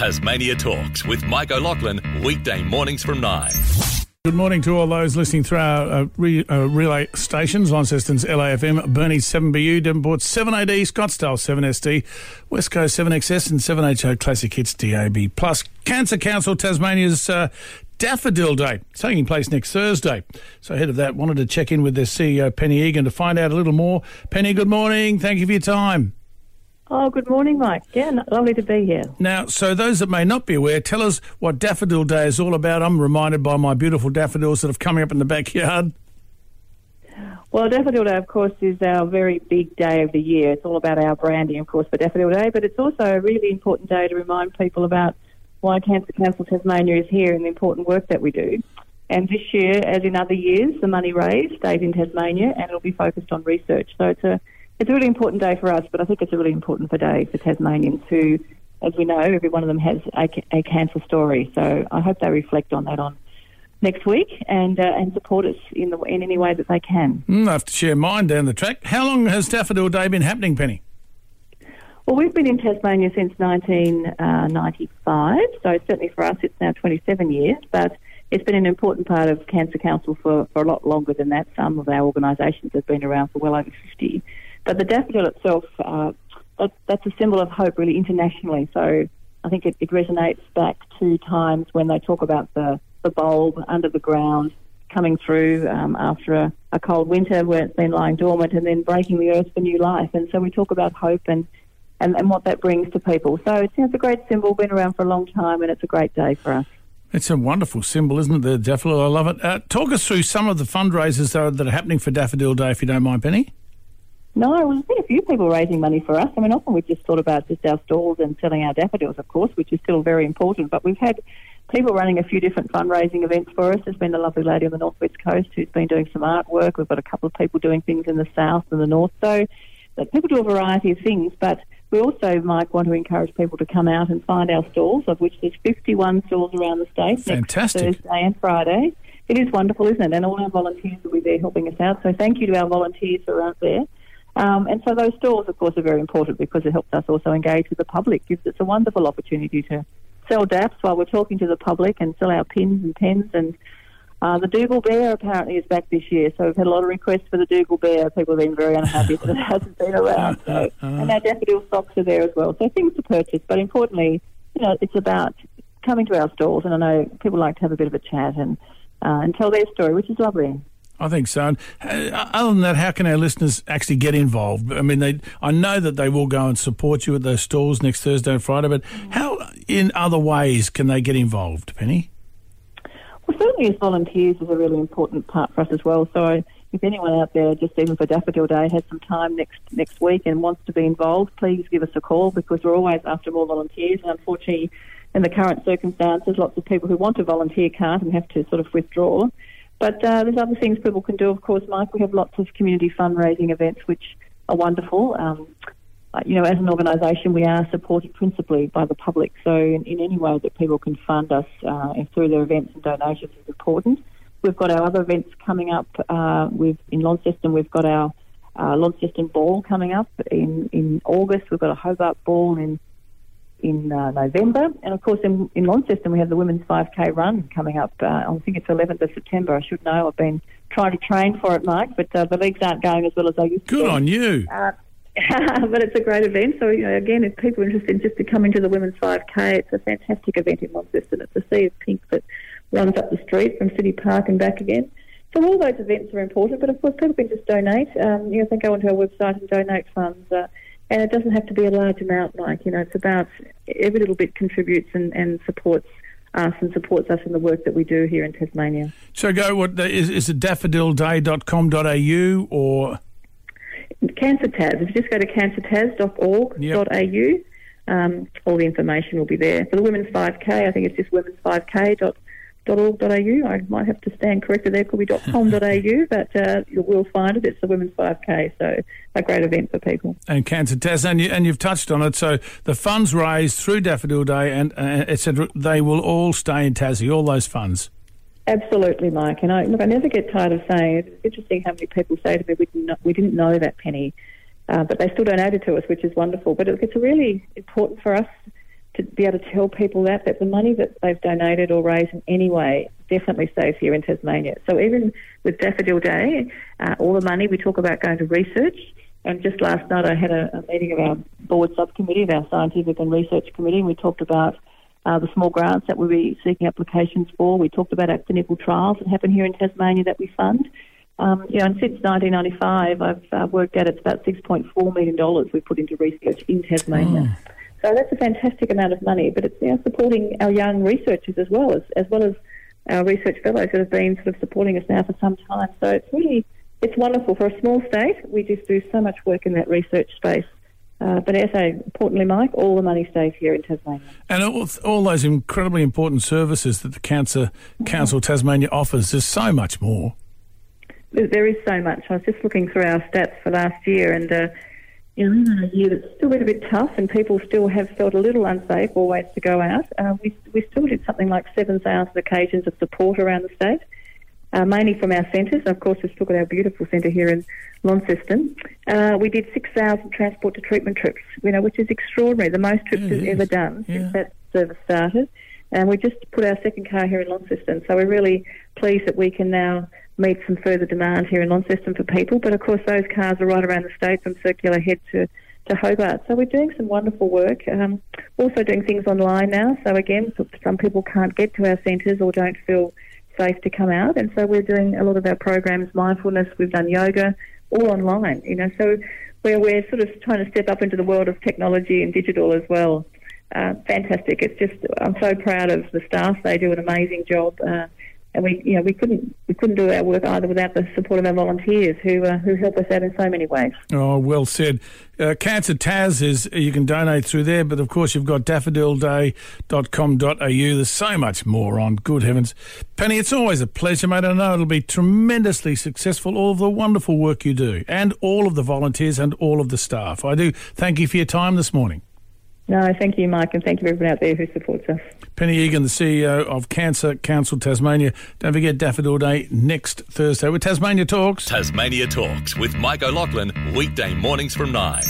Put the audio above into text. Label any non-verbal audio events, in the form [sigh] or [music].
Tasmania Talks with Mike O'Loughlin, weekday mornings from 9. Good morning to all those listening through our uh, re, uh, relay stations. Launceston's LAFM, Burnie 7BU, Devonport 7AD, Scottsdale 7SD, West Coast 7XS and 7HO Classic Hits DAB. Plus, Cancer Council Tasmania's uh, Daffodil Day, taking place next Thursday. So ahead of that, wanted to check in with their CEO, Penny Egan, to find out a little more. Penny, good morning. Thank you for your time. Oh, good morning, Mike. Yeah, lovely to be here. Now, so those that may not be aware, tell us what Daffodil Day is all about. I'm reminded by my beautiful daffodils that have coming up in the backyard. Well, Daffodil Day, of course, is our very big day of the year. It's all about our branding, of course, for Daffodil Day, but it's also a really important day to remind people about why Cancer Council Tasmania is here and the important work that we do. And this year, as in other years, the money raised stays in Tasmania and it'll be focused on research. So it's a it's a really important day for us, but I think it's a really important for day for Tasmanians who, as we know, every one of them has a, a cancer story. So I hope they reflect on that on next week and uh, and support us in the in any way that they can. Mm, I have to share mine down the track. How long has Daffodil Day been happening, Penny? Well, we've been in Tasmania since 1995, so certainly for us it's now 27 years, but it's been an important part of Cancer Council for, for a lot longer than that. Some of our organisations have been around for well over 50. But the daffodil itself, uh, that, that's a symbol of hope really internationally. So I think it, it resonates back to times when they talk about the, the bulb under the ground coming through um, after a, a, cold winter where it's been lying dormant and then breaking the earth for new life. And so we talk about hope and, and, and what that brings to people. So it's, it's a great symbol, been around for a long time, and it's a great day for us. It's a wonderful symbol, isn't it, the daffodil? I love it. Uh, talk us through some of the fundraisers that are, that are happening for Daffodil Day, if you don't mind, Penny. No, there's been a few people raising money for us. I mean, often we've just thought about just our stalls and selling our daffodils, of course, which is still very important. But we've had people running a few different fundraising events for us. There's been a lovely lady on the northwest coast who's been doing some artwork. We've got a couple of people doing things in the south and the north. So people do a variety of things, but we also, Mike, want to encourage people to come out and find our stalls, of which there's 51 stalls around the state. Fantastic. Next Thursday and Friday. It is wonderful, isn't it? And all our volunteers will be there helping us out. So thank you to our volunteers who are out there. Um, and so those stalls, of course, are very important because it helps us also engage with the public. Gives us a wonderful opportunity to sell DAPs while we're talking to the public and sell our pins and pens. And uh, the Dougal Bear apparently is back this year, so we've had a lot of requests for the Dougal Bear. People have been very unhappy that it hasn't been around. So, and our daffodil socks are there as well. So things to purchase, but importantly, you know, it's about coming to our stalls. And I know people like to have a bit of a chat and uh, and tell their story, which is lovely. I think so. And uh, other than that, how can our listeners actually get involved? I mean, they, I know that they will go and support you at those stalls next Thursday and Friday, but how, in other ways, can they get involved, Penny? Well, certainly as volunteers is a really important part for us as well. So if anyone out there, just even for Daffodil Day, has some time next next week and wants to be involved, please give us a call because we're always after more volunteers. And unfortunately, in the current circumstances, lots of people who want to volunteer can't and have to sort of withdraw. But uh, there's other things people can do, of course, Mike. We have lots of community fundraising events which are wonderful. Um, uh, you know, as an organisation, we are supported principally by the public. So, in, in any way that people can fund us uh, through their events and donations is important. We've got our other events coming up. Uh, we've in Launceston, we've got our uh, Launceston Ball coming up in in August. We've got a Hobart Ball in in uh, November. And of course, in, in Launceston, we have the women's 5K run coming up. Uh, I think it's 11th of September. I should know. I've been trying to train for it, Mike, but uh, the legs aren't going as well as they used Good to. Good on you. Uh, [laughs] but it's a great event. So, you know, again, if people are interested just to come into the women's 5K, it's a fantastic event in Launceston. It's a sea of pink that runs up the street from City Park and back again. So all those events are important, but of course people can just donate. Um, you know, they go onto our website and donate funds. Uh, and it doesn't have to be a large amount, like, you know, it's about every little bit contributes and, and supports us and supports us in the work that we do here in Tasmania. So go, what is, is it daffodilday.com.au or? Cancer. If you just go to cancertas.org.au, yep. um, all the information will be there. For the Women's 5K, I think it's just women's5k.com .org.au. I might have to stand corrected there. Could be .com.au, [laughs] but uh, you will find it. It's the Women's 5K, so a great event for people. And Cancer Tas, and, you, and you've touched on it. So the funds raised through Daffodil Day, and uh, etc. They will all stay in Tassie. All those funds. Absolutely, Mike. And I look, I never get tired of saying it. It's interesting how many people say to me, "We didn't know, we didn't know that penny," uh, but they still donated to us, which is wonderful. But it, it's really important for us to be able to tell people that that the money that they've donated or raised in any way definitely stays here in Tasmania. So even with Daffodil Day, uh, all the money we talk about going to research. And just last night, I had a, a meeting of our board subcommittee, of our scientific and research committee, and we talked about uh, the small grants that we'll be seeking applications for. We talked about our clinical trials that happen here in Tasmania that we fund. Um, you know, and since 1995, I've uh, worked out it's about $6.4 million we've put into research in Tasmania. Oh. So that's a fantastic amount of money, but it's know, supporting our young researchers as well as, as well as our research fellows that have been sort of supporting us now for some time. So it's really, it's wonderful. For a small state, we just do so much work in that research space. Uh, but as I importantly, Mike, all the money stays here in Tasmania. And all, all those incredibly important services that the Cancer Council Tasmania offers, there's so much more. There is so much. I was just looking through our stats for last year, and uh, you know, even a year that's still been a bit tough, and people still have felt a little unsafe always to go out. Uh, we we still did something like seven thousand occasions of support around the state, uh, mainly from our centres. Of course, we've still got our beautiful centre here in Launceston. Uh, we did six thousand transport to treatment trips, you know, which is extraordinary, the most trips we've ever done yeah. since that service started. And we just put our second car here in Launceston, so we're really pleased that we can now meet some further demand here in Launceston for people. But of course, those cars are right around the state from Circular Head to, to Hobart. So we're doing some wonderful work. Um, also doing things online now. So again, some people can't get to our centres or don't feel safe to come out, and so we're doing a lot of our programs, mindfulness. We've done yoga, all online. You know, so where we're sort of trying to step up into the world of technology and digital as well. Uh, fantastic! It's just I'm so proud of the staff. They do an amazing job. Uh, and we you know we couldn't we couldn't do our work either without the support of our volunteers who uh, who help us out in so many ways. Oh, well said. Uh, Cancer Tas is you can donate through there, but of course you've got daffodilday.com.au. There's so much more on. Good heavens, Penny, it's always a pleasure, mate. I know it'll be tremendously successful. All of the wonderful work you do, and all of the volunteers and all of the staff. I do thank you for your time this morning. No, thank you, Mike, and thank you everyone out there who supports us. Penny Egan, the CEO of Cancer Council Tasmania. Don't forget Daffodil Day next Thursday with Tasmania Talks. Tasmania Talks with Mike O'Loughlin, weekday mornings from 9.